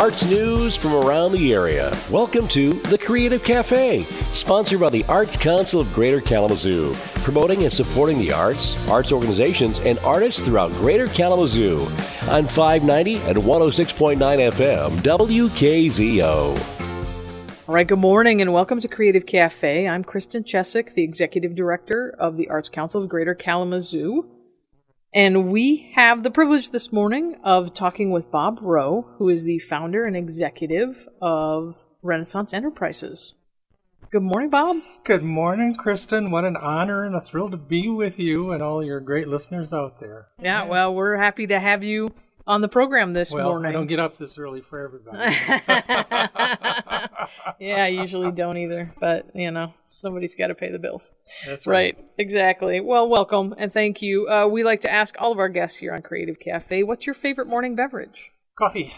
arts news from around the area. Welcome to The Creative Cafe, sponsored by the Arts Council of Greater Kalamazoo, promoting and supporting the arts, arts organizations, and artists throughout Greater Kalamazoo on 590 and 106.9 FM WKZO. All right, good morning and welcome to Creative Cafe. I'm Kristen Chesick, the Executive Director of the Arts Council of Greater Kalamazoo. And we have the privilege this morning of talking with Bob Rowe, who is the founder and executive of Renaissance Enterprises. Good morning, Bob. Good morning, Kristen. What an honor and a thrill to be with you and all your great listeners out there. Yeah, well, we're happy to have you on the program this well, morning. I don't get up this early for everybody. yeah, I usually don't either, but you know, somebody's got to pay the bills. That's right. Right, exactly. Well, welcome and thank you. Uh, we like to ask all of our guests here on Creative Cafe, what's your favorite morning beverage? Coffee.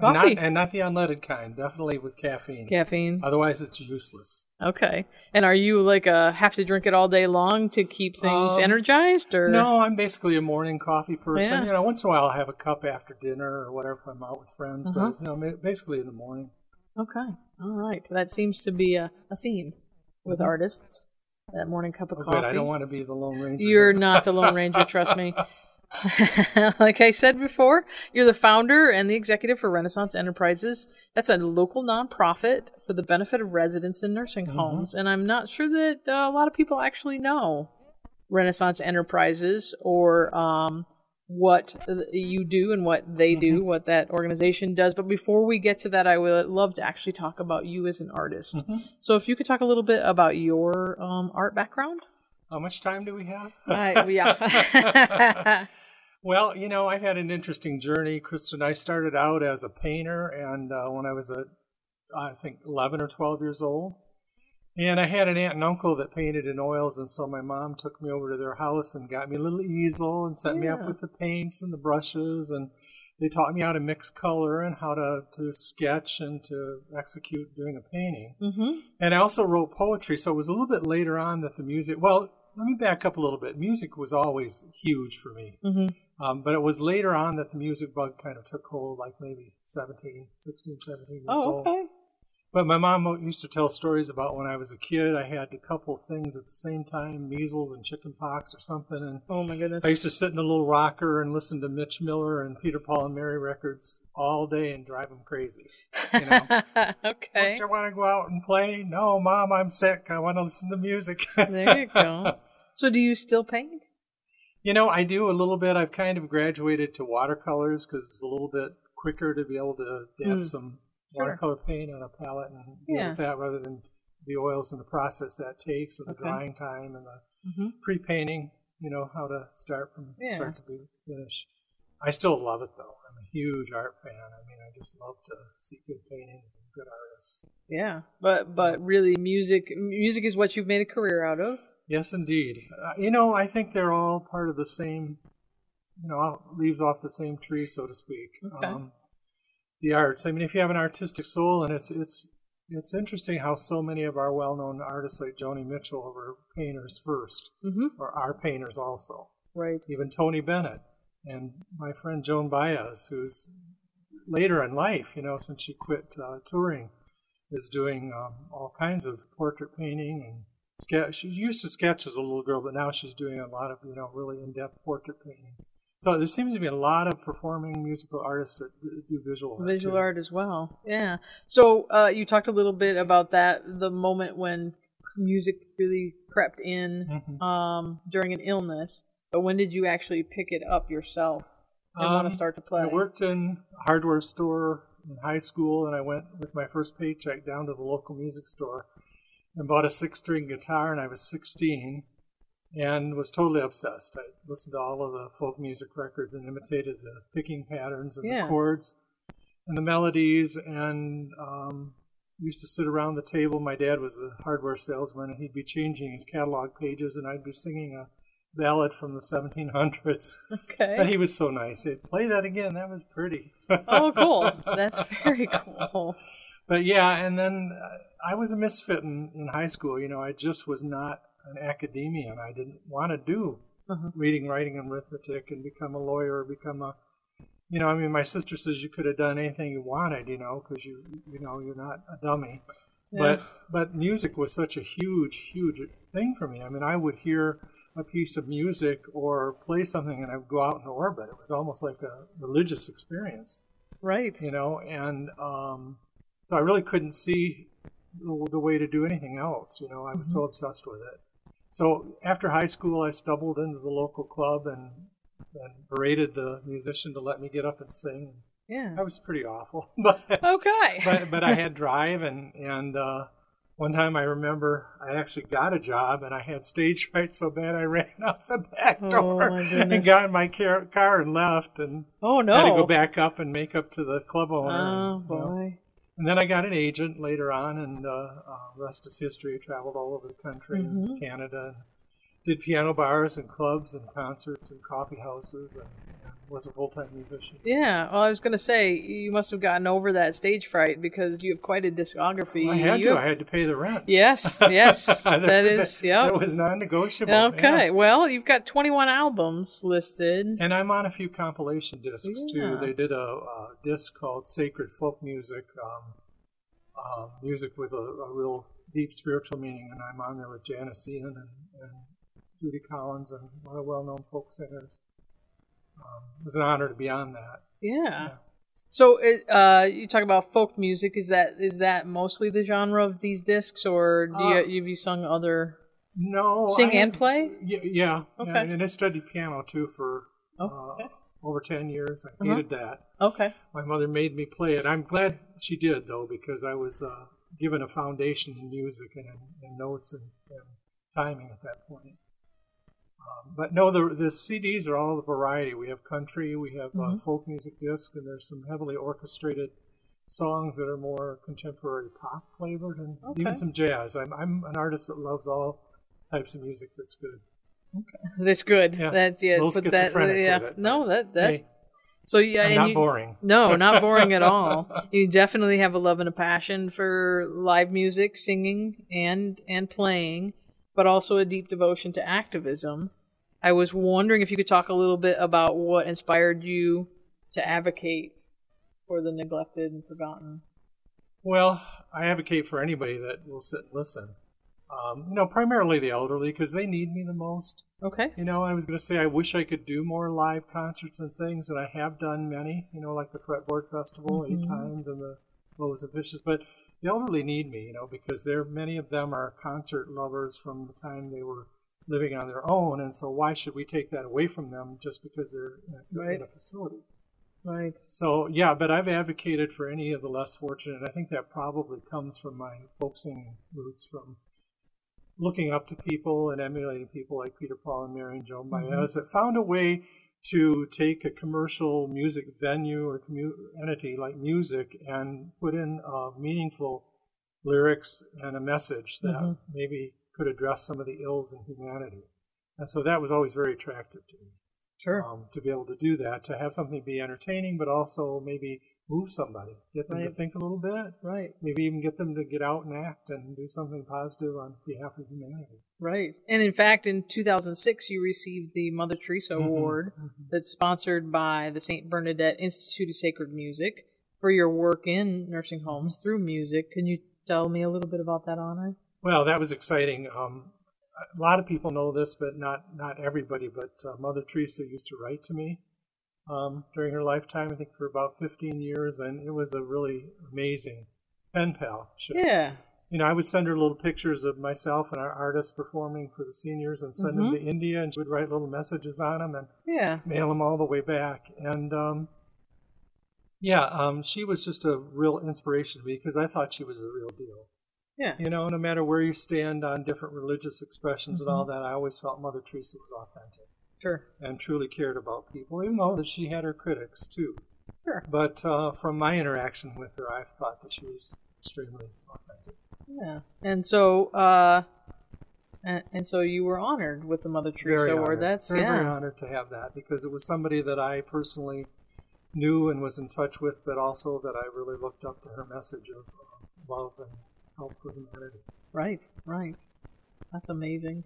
Coffee. And not, and not the unleaded kind, definitely with caffeine. Caffeine. Otherwise, it's useless. Okay. And are you like a have to drink it all day long to keep things Um, energized, or No, I'm basically a morning coffee person. Yeah. You know, once in a while I'll have a cup after dinner or whatever if I'm out with friends, Uh-huh. but you know, basically in the morning. Okay. All right. That seems to be a, a theme with artists. That morning cup of Oh, coffee. good. I don't want to be the Lone Ranger. You're not the Lone Ranger, trust me. like I said before, you're the founder and the executive for Renaissance Enterprises. That's a local nonprofit for the benefit of residents in nursing homes. And I'm not sure that uh, a lot of people actually know Renaissance Enterprises or um, what uh, you do and what they do, what that organization does. But before we get to that, I would love to actually talk about you as an artist. So if you could talk a little bit about your um, art background. How much time do we have? I, yeah. Well, you know, I've had an interesting journey, Kristen. I started out as a painter, and uh, when I was a, I think, 11 or 12 years old, and I had an aunt and uncle that painted in oils, and so my mom took me over to their house and got me a little easel and set me up with the paints and the brushes, and they taught me how to mix color and how to, to sketch and to execute doing a painting. hmm And I also wrote poetry, so it was a little bit later on that the music. Well, let me back up a little bit. Music was always huge for me. hmm Um, but it was later on that the music bug kind of took hold, like maybe 17, 16, 17 years Oh, old. okay. But my mom used to tell stories about when I was a kid, I had a couple things at the same time, measles and chicken pox or something. And Oh my goodness. I used to sit in a little rocker and listen to Mitch Miller and Peter Paul and Mary records all day and drive them crazy. You know, okay. don't you want to go out and play? No, mom, I'm sick. I want to listen to music. There you go. So do you still paint? You know, I do a little bit. I've kind of graduated to watercolors because it's a little bit quicker to be able to dab Mm. some Sure. watercolor paint on a palette and Yeah. with that rather than the oils and the process that takes and the Okay. drying time and the Mm-hmm. pre-painting. You know how to start from Yeah. start to finish. I still love it though. I'm a huge art fan. I mean, I just love to see good paintings and good artists. Yeah, but but really, music music is what you've made a career out of. Yes, indeed. Uh, you know, I think they're all part of the same, you know, leaves off the same tree, so to speak. Okay. Um, the arts. I mean, if you have an artistic soul, and it's it's it's interesting how so many of our well-known artists like Joni Mitchell were painters first, Mm-hmm. or are painters also. Right. Even Tony Bennett and my friend Joan Baez, who's later in life, you know, since she quit uh, touring, is doing um, all kinds of portrait painting and sketch. She used to sketch as a little girl, but now she's doing a lot of you know really in-depth portrait painting. So there seems to be a lot of performing musical artists that do visual art. Visual too. art as well. Yeah. So uh, you talked a little bit about that, the moment when music really crept in Mhm. um, during an illness. But when did you actually pick it up yourself and want Um, to start to play? I worked in a hardware store in high school, and I went with my first paycheck down to the local music store and bought a six-string guitar, and I was 16 and was totally obsessed. I listened to all of the folk music records and imitated the picking patterns and Yeah. the chords and the melodies, and um, used to sit around the table. My dad was a hardware salesman, and he'd be changing his catalog pages, and I'd be singing a ballad from the 1700s. But okay. he was so nice. He'd play that again. That was pretty. oh, cool. That's very cool. But yeah, and then uh, I was a misfit in, in high school. You know, I just was not an academician. I didn't want to do Uh-huh. reading, writing, and arithmetic and become a lawyer or become a you know, I mean, my sister says you could have done anything you wanted, you know, because you, you know, you're not a dummy. Yeah. But but music was such a huge, huge thing for me. I mean, I would hear a piece of music or play something, and I would go out in orbit. It was almost like a religious experience, Right. you know. And um, so I really couldn't see the, the way to do anything else. You know, I was so obsessed with it. So after high school, I stumbled into the local club and and berated the musician to let me get up and sing. Yeah. I was pretty awful, but Okay. but but I had drive and and uh, one time I remember I actually got a job and I had stage fright so bad I ran out the back Oh, door my and got in my car, car and left and oh no. had to go back up and make up to the club owner. Oh and, boy. And then I got an agent later on, and uh, uh, rest is history. I traveled all over the country, Mm-hmm. Canada, did piano bars and clubs and concerts and coffee houses, and, and was a full time musician. Yeah. Well, I was gonna say you must have gotten over that stage fright because you have quite a discography. I had You to. have- I had to pay the rent. Yes. Yes. that That- is. Yeah. That was non-negotiable. Okay. yeah. Well, you've got 21 albums listed. And I'm on a few compilation discs Yeah. too. They did a, a disc called Sacred Folk Music, um, uh, music with a, a real deep spiritual meaning, and I'm on there with Janis Ian and, and Judy Collins and a lot of well-known folk singers. Um, it was an honor to be on that. Yeah. So, it, uh, you talk about folk music. Is that is that mostly the genre of these discs, or do Uh, you have you sung other No, sing I- and play? Yeah, yeah. Okay. yeah, and I studied piano too for Oh, uh, over ten years. I Uh-huh. hated that. Okay. My mother made me play it. I'm glad she did, though, because I was uh, given a foundation in music and, and notes and, and timing at that point. Um, but no, the, the CDs are all the variety. We have country, we have uh, folk music discs, and there's some heavily orchestrated songs that are more contemporary pop flavored, and Okay. even some jazz. I'm, I'm an artist that loves all types of music that's good. Okay. That's good. Yeah. That yeah. A little put that, yeah. with it, No, that that. Hey, so yeah, I'm and not you, boring. No, not boring at all. You definitely have a love and a passion for live music, singing, and and playing, but also a deep devotion to activism. I was wondering if you could talk a little bit about what inspired you to advocate for the neglected and forgotten. Well, I advocate for anybody that will sit and listen. Um, you know, primarily the elderly because they need me the most. Okay. You know, I was going to say I wish I could do more live concerts and things, and I have done many. You know, like the Fretboard Festival eight times and the Loaves and Fishes. But the elderly need me, you know, because they're many of them are concert lovers from the time they were living on their own, and so why should we take that away from them just because they're in a, Right. in a facility? Right. So yeah, but I've advocated for any of the less fortunate. I think that probably comes from my folk singing roots, from looking up to people and emulating people like Peter Paul and Mary and Joan Baez mm-hmm. that found a way to take a commercial music venue or entity like music and put in uh, meaningful lyrics and a message that maybe could address some of the ills in humanity. And so that was always very attractive to me Sure. um, to be able to do that, to have something be entertaining, but also maybe move somebody, get them to think a little bit, right. maybe even get them to get out and act and do something positive on behalf of humanity. Right. And in fact, in 2006, you received the Mother Teresa Award that's sponsored by the St. Bernadette Institute of Sacred Music for your work in nursing homes through music. Can you tell me a little bit about that honor? Well, that was exciting. Um, a lot of people know this, but not not everybody. But uh, Mother Teresa used to write to me um, during her lifetime. I think for about 15 years, and it was a really amazing pen palship. Yeah. you know, I would send her little pictures of myself and our artists performing for the seniors and send them to India, and she would write little messages on them and Yeah. mail them all the way back. And um, yeah, um, she was just a real inspiration to me because I thought she was the real deal. Yeah. You know, no matter where you stand on different religious expressions and all that, I always felt Mother Teresa was authentic Sure. and truly cared about people, even though that she had her critics too. Sure. But uh, from my interaction with her, I thought that she was extremely authentic. Yeah. And so, uh, and, and so you were honored with the Mother Teresa very Award. That's very, yeah. very honored to have that because it was somebody that I personally knew and was in touch with, but also that I really looked up to her message of uh, love and help for humanity. Right, right. That's amazing.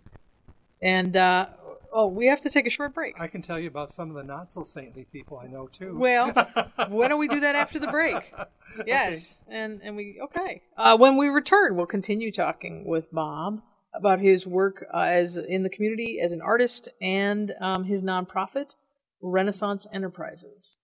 And uh, Oh, we have to take a short break. I can tell you about some of the not so saintly people I know too. Well, why don't we do that after the break? Yes, and and we okay. Uh, when we return, we'll continue talking with Bob about his work uh, as in the community as an artist and um, his nonprofit, Renaissance Enterprises.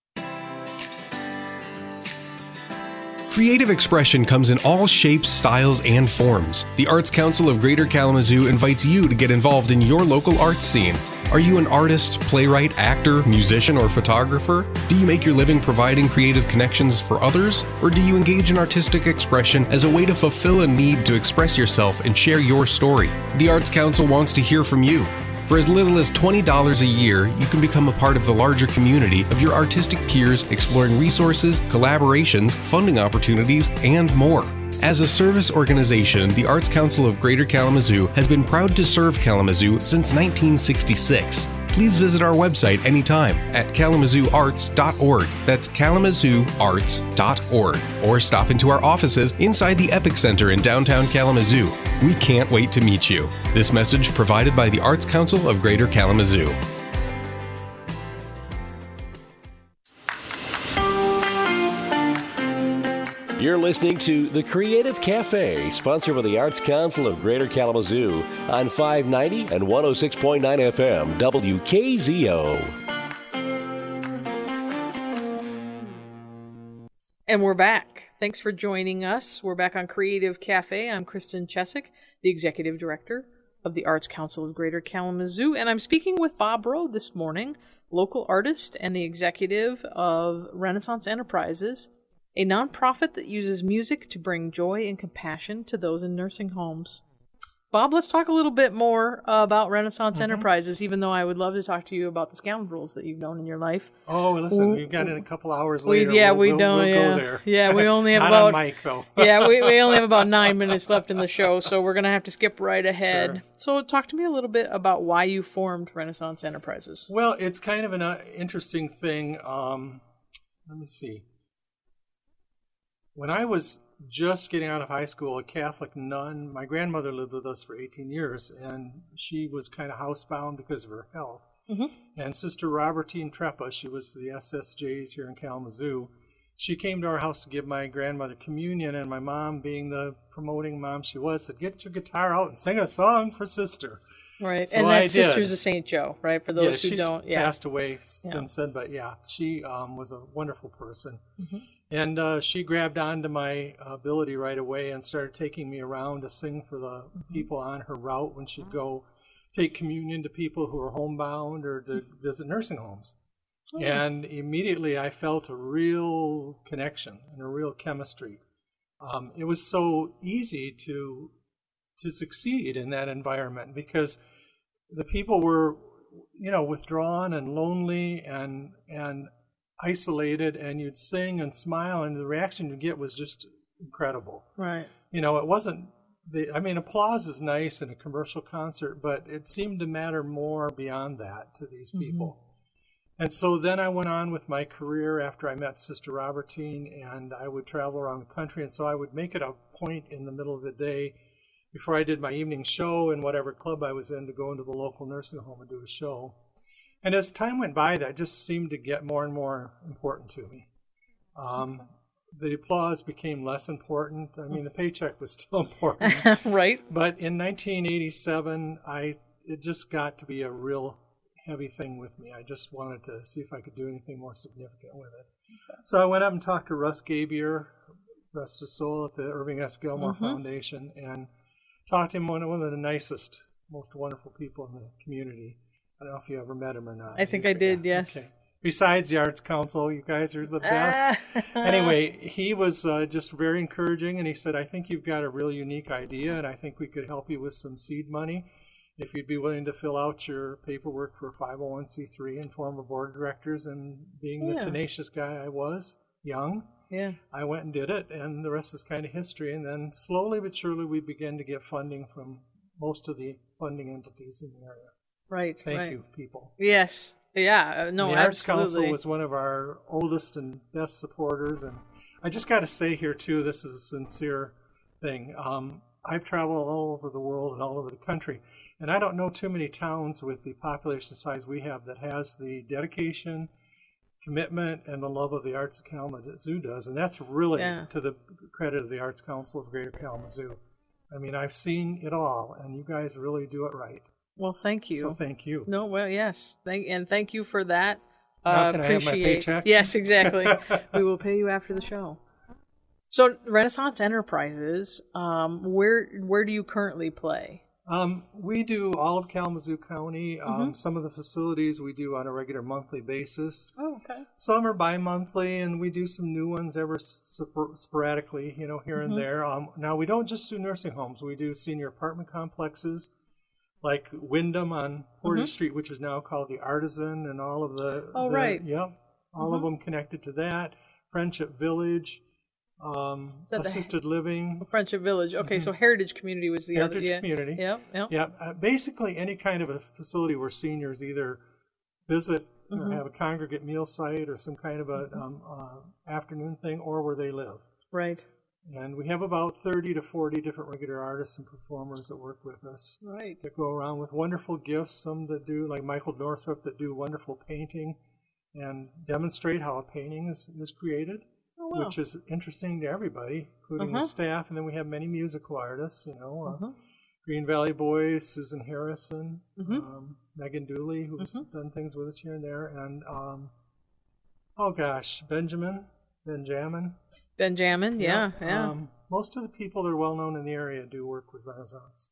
Creative expression comes in all shapes, styles, and forms. The Arts Council of Greater Kalamazoo invites you to get involved in your local arts scene. Are you an artist, playwright, actor, musician, or photographer? Do you make your living providing creative connections for others? Or do you engage in artistic expression as a way to fulfill a need to express yourself and share your story? The Arts Council wants to hear from you. For as little as $20 a year, you can become a part of the larger community of your artistic peers exploring resources, collaborations, funding opportunities, and more. As a service organization, the Arts Council of Greater Kalamazoo has been proud to serve Kalamazoo since 1966. Please visit our website anytime at kalamazooarts.org. That's kalamazooarts.org. Or stop into our offices inside the Epic Center in downtown Kalamazoo. We can't wait to meet you. This message provided by the Arts Council of Greater Kalamazoo. You're listening to The Creative Cafe, sponsored by the Arts Council of Greater Kalamazoo on 590 and 106.9 FM, WKZO. And we're back. Thanks for joining us. We're back on Creative Cafe. I'm Kristen Chesick, the Executive Director of the Arts Council of Greater Kalamazoo, and I'm speaking with Bob Rowe this morning, local artist and the executive of Renaissance Enterprises, a nonprofit that uses music to bring joy and compassion to those in nursing homes. Bob, let's talk a little bit more about Renaissance Mm-hmm. Enterprises, even though I would love to talk to you about the scoundrels that you've known in your life. Oh, listen, we've got it a couple hours We- later. yeah, we'll, we we'll- don't, We'll yeah. go there. Yeah, we only have Not about- mic though. yeah, we, we only have about nine minutes left in the show, so we're going to have to skip right ahead. Sure. So, talk to me a little bit about why you formed Renaissance Enterprises. Well, it's kind of an uh, interesting thing. Um, let me see. When I was just getting out of high school, a Catholic nun, my grandmother lived with us for 18 years, and she was kind of housebound because of her health. And Sister Robertine Treppa, she was the SSJs here in Kalamazoo. She came to our house to give my grandmother communion, and my mom, being the promoting mom she was, said, "Get your guitar out and sing a song for Sister." Right, So and that sister's a Saint Joe, right? For yeah, those who she's don't, yeah, passed away since then, but yeah, she um, was a wonderful person. And uh, she grabbed onto my ability right away and started taking me around to sing for the people on her route when she'd go take communion to people who were homebound or to visit nursing homes. And immediately I felt a real connection and a real chemistry. Um, it was so easy to to succeed in that environment because the people were you know withdrawn and lonely and and isolated and you'd sing and smile and the reaction you get was just incredible. Right, you know it wasn't the i mean applause is nice in a commercial concert but it seemed to matter more beyond that to these mm-hmm. people. And so then i went on with my career after i met sister robertine and i would travel around the country. And so i would make it a point in the middle of the day before I did my evening show in whatever club I was in to go into the local nursing home and do a show. And as time went by, that just seemed to get more and more important to me. Um, the applause became less important. I mean, the paycheck was still important. right, but in 1987, I it just got to be a real heavy thing with me. I just wanted to see if I could do anything more significant with it. So I went up and talked to Russ Gabier, rest his soul, at the Irving S. Gilmore Foundation, and talked to him, one, one of the nicest, most wonderful people in the community. I don't know if you ever met him or not. I think He's- I did, yes. Okay. Besides the Arts Council, you guys are the best. anyway, he was uh, just very encouraging, and he said, I think you've got a real unique idea, and I think we could help you with some seed money if you'd be willing to fill out your paperwork for 501c3 and form a board of directors. And being Yeah. the tenacious guy I was, young, yeah, I went and did it, and the rest is kind of history. And then slowly but surely, we began to get funding from most of the funding entities in the area. Right, Thank right. you, people. Yes, yeah, uh, no, the Arts. Council was one of our oldest and best supporters, and I just got to say here too, this is a sincere thing. Um, I've traveled all over the world and all over the country, And I don't know too many towns with the population size we have that has the dedication, commitment, and the love of the arts Council that Kalamazoo does. And that's really Yeah. to the credit of the Arts Council of Greater Kalamazoo. I mean, I've seen it all, and you guys really do it right. Well, thank you. So thank you. No, well, yes. Thank and thank you for that. Now Uh, can I have my paycheck? Yes, exactly. we will pay you after the show. So, Renaissance Enterprises, um, where where do you currently play? Um, we do all of Kalamazoo County. Um, Mm-hmm. Some of the facilities we do on a regular monthly basis. Oh, okay. Some are bi-monthly, and we do some new ones ever spor- sporadically, you know, here Mm-hmm. and there. Um, now we don't just do nursing homes; we do senior apartment complexes, like Wyndham on Portage Street, which is now called the Artisan, and all of the. Mm-hmm. Oh, the- right. Mm-hmm. Yep, all of them connected to that. Friendship Village, um, that the- assisted living, Friendship Village. Okay, so Heritage Community was the Mm-hmm. Heritage other. yeah. Community. Yep, yep. Yeah, uh, basically any kind of a facility where seniors either visit Mm-hmm. or have a congregate meal site or some kind of a um, uh, afternoon thing, or where they live. Right. And we have about 30 to 40 different regular artists and performers that work with us Right. that go around with wonderful gifts. Some that do, like Michael Northrup, that do wonderful painting and demonstrate how a painting is, is created, Oh, wow. which is interesting to everybody, including Uh-huh. the staff. And then we have many musical artists, you know, uh, Uh-huh. Green Valley Boys, Susan Harrison, Mhm. um, Megan Dooley, who's Mhm. done things with us here and there, and um, oh gosh, Benjamin, Benjamin. Benjamin. Yeah, yeah. Um, most of the people that are well known in the area do work with Renaissance.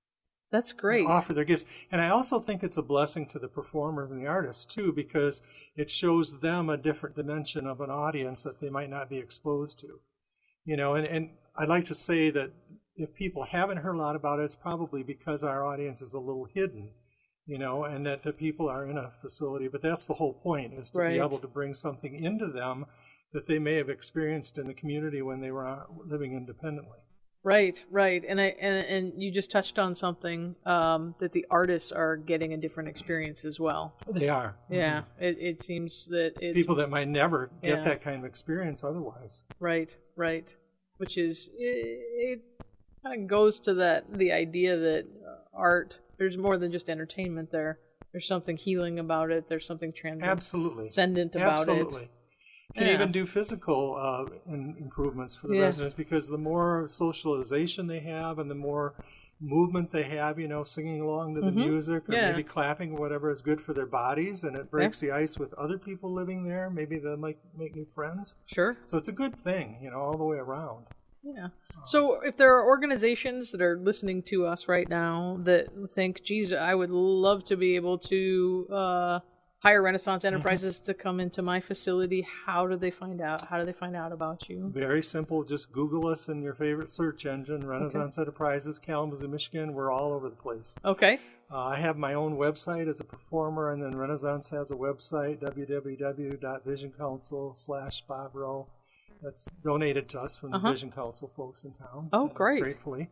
That's great. Offer their gifts, and I also think it's a blessing to the performers and the artists too, because it shows them a different dimension of an audience that they might not be exposed to. You know, and, and I'd like to say that if people haven't heard a lot about it, it's probably because our audience is a little hidden, you know, and that the people are in a facility. But that's the whole point, is to Right. be able to bring something into them that they may have experienced in the community when they were uh, living independently. Right, right, and I and and you just touched on something um, that the artists are getting a different experience as well. They are. Yeah, it, it seems that it's People that might never get Yeah. that kind of experience otherwise. right, right, which is it, it kind of goes to that the idea that uh, art there's more than just entertainment there. There's something healing about it. There's something Absolutely. transcendent about it. Absolutely. it. Can Yeah. even do physical uh, in, improvements for the Yeah. residents because the more socialization they have and the more movement they have, you know, singing along to the music or Mm-hmm. Yeah. maybe clapping, whatever is good for their bodies, and it breaks the ice with other people living there. Maybe they might make new friends. Sure. So it's a good thing, you know, all the way around. Yeah. So if there are organizations that are listening to us right now that think, geez, I would love to be able to uh, hire Renaissance Enterprises to come into my facility, how do they find out? How do they find out about you? Very simple. Just Google us in your favorite search engine, Renaissance Enterprises, Kalamazoo, Michigan. We're all over the place. Okay. Uh, I have my own website as a performer, and then Renaissance has a website, www.visioncouncil slash Bob Rowe. That's donated to us from the Uh-huh. Vision Council folks in town. Oh, uh, great. Gratefully.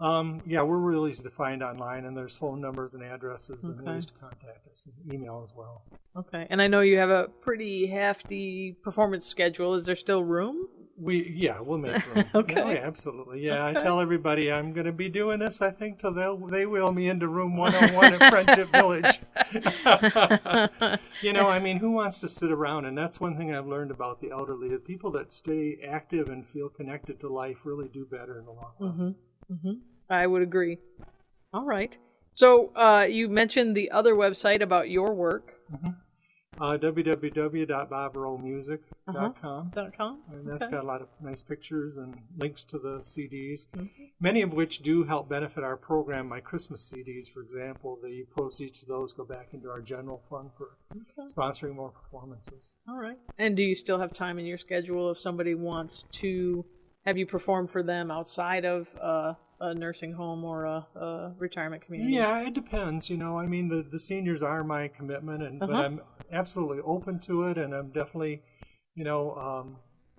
Um, yeah, we're really easy to find online, and there's phone numbers and addresses and Okay. ways to contact us, and email as well. Okay. And I know you have a pretty hefty performance schedule. Is there still room? We yeah, we'll make room. Okay. Oh, yeah, absolutely. Yeah, I tell everybody I'm going to be doing this. I think till they they wheel me into room 101 at Friendship Village. you know, I mean, who wants to sit around? And that's one thing I've learned about the elderly: the people that stay active and feel connected to life really do better in the long run. Mm-hmm. I would agree. All right. So uh, you mentioned the other website about your work. Uh, www.bobrowemusic.com. Dot com. And that's Okay. got a lot of nice pictures and links to the CDs, many of which do help benefit our program. My Christmas CDs, for example, the proceeds of those go back into our general fund for sponsoring more performances. All right. And do you still have time in your schedule if somebody wants to have you performed for them outside of uh, a nursing home or a, a retirement community? Yeah, it depends. You know, I mean, the, the seniors are my commitment, and but Uh-huh. I'm absolutely open to it, and I'm definitely, you know, um,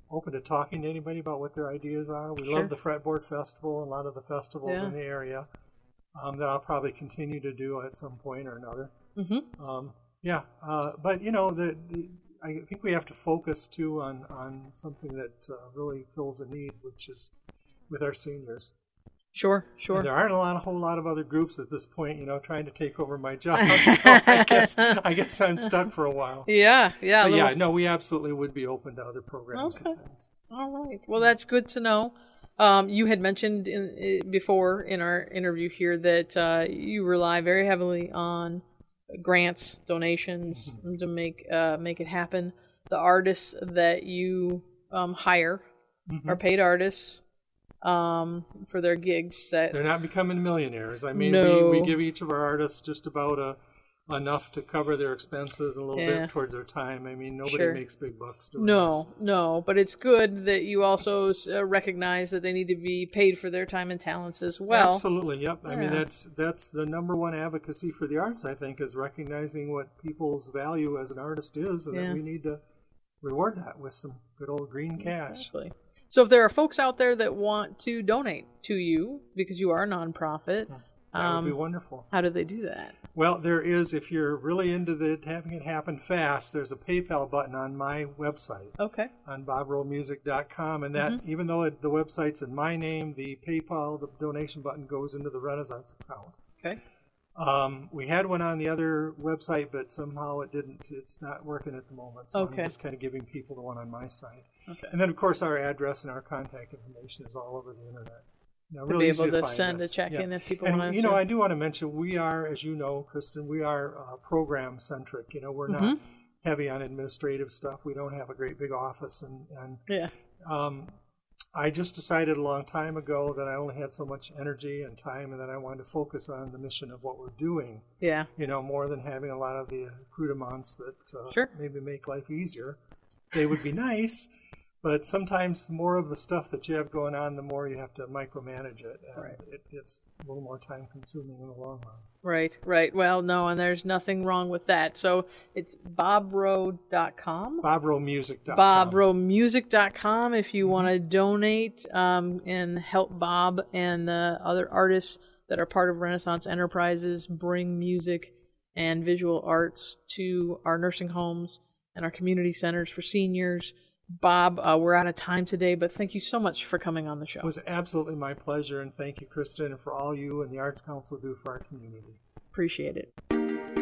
open to talking to anybody about what their ideas are. We Sure. love the Fretboard Festival, and a lot of the festivals Yeah. in the area um, that I'll probably continue to do at some point or another. Mm-hmm. Um, yeah, uh, but you know, the, the I think we have to focus too on on something that uh, really fills a need, which is with our seniors. Sure, sure. And there aren't a lot, a whole lot of other groups at this point, you know, trying to take over my job. So I guess I guess I'm stuck for a while. Yeah, yeah. Little- yeah, no, we absolutely would be open to other programs. and Okay. things. All right. Well, that's good to know. Um, you had mentioned in, before in our interview here that uh, you rely very heavily on grants, donations Mm-hmm. to make uh, make it happen. The artists that you um, hire Mm-hmm. are paid artists um, for their gigs. That They're not becoming millionaires. I mean, No. we, we give each of our artists just about a enough to cover their expenses a little Yeah. bit towards their time. I mean, nobody Sure. makes big bucks doing no, this. no, but it's good that you also uh, recognize that they need to be paid for their time and talents as well. Absolutely, yep. I mean, that's that's the number one advocacy for the arts. I think is recognizing what people's value as an artist is, and Yeah. that we need to reward that with some good old green cash. Exactly. So if there are folks out there that want to donate to you because you are a nonprofit, That would be um, wonderful. how do they do that? Well, there is. If you're really into the, having it happen fast, there's a PayPal button on my website. Okay. on bobrowemusic.com and that even though it, the website's in my name the paypal the donation button goes into the renaissance account Okay. um, we had one on the other website but somehow it didn't it's not working at the moment so Okay. i'm just kind of giving people the one on my site Okay. and then of course our address and our contact information is all over the internet Now, To really be able to find send a check Yeah. in if people and, wanted you know to. i do want to mention we are as you know kristen we are uh, program centric you know we're not Mm-hmm. heavy on administrative stuff we don't have a great big office and, and Yeah. um, I just decided a long time ago that I only had so much energy and time, and that I wanted to focus on the mission of what we're doing. Yeah. You know, more than having a lot of the accoutrements that uh, Sure. maybe make life easier. They would be nice, but sometimes more of the stuff that you have going on, the more you have to micromanage it, and Right. it, it's a little more time consuming in the long run. Right. Right. Well, no, and there's nothing wrong with that. So it's bobroad.com. BobRoweMusic.com. BobRoweMusic.com if you want to donate um, and help Bob and the other artists that are part of Renaissance Enterprises bring music and visual arts to our nursing homes and our community centers for seniors. Bob, uh, we're out of time today, but thank you so much for coming on the show. It was absolutely my pleasure, and thank you, Kristen, and for all you and the Arts Council do for our community. Appreciate it.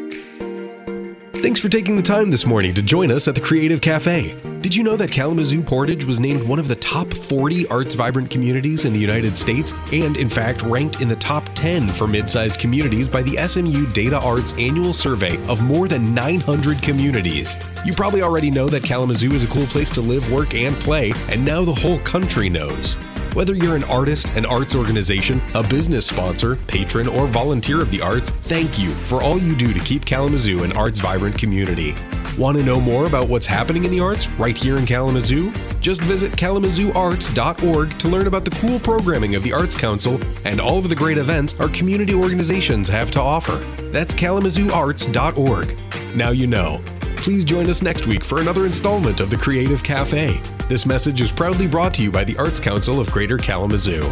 Thanks for taking the time this morning to join us at the Creative Cafe. Did you know that Kalamazoo Portage was named one of the top 40 arts vibrant communities in the United States and, in fact, ranked in the top 10 for mid sized communities by the SMU Data Arts annual survey of more than 900 communities? You probably already know that Kalamazoo is a cool place to live, work, and play, and now the whole country knows. Whether you're an artist, an arts organization, a business sponsor, patron, or volunteer of the arts, thank you for all you do to keep Kalamazoo an arts vibrant community. Want to know more about what's happening in the arts right here in Kalamazoo? Just visit kalamazooarts.org to learn about the cool programming of the Arts Council and all of the great events our community organizations have to offer. That's kalamazooarts.org. Now you know. Please join us next week for another installment of the Creative Cafe. This message is proudly brought to you by the Arts Council of Greater Kalamazoo.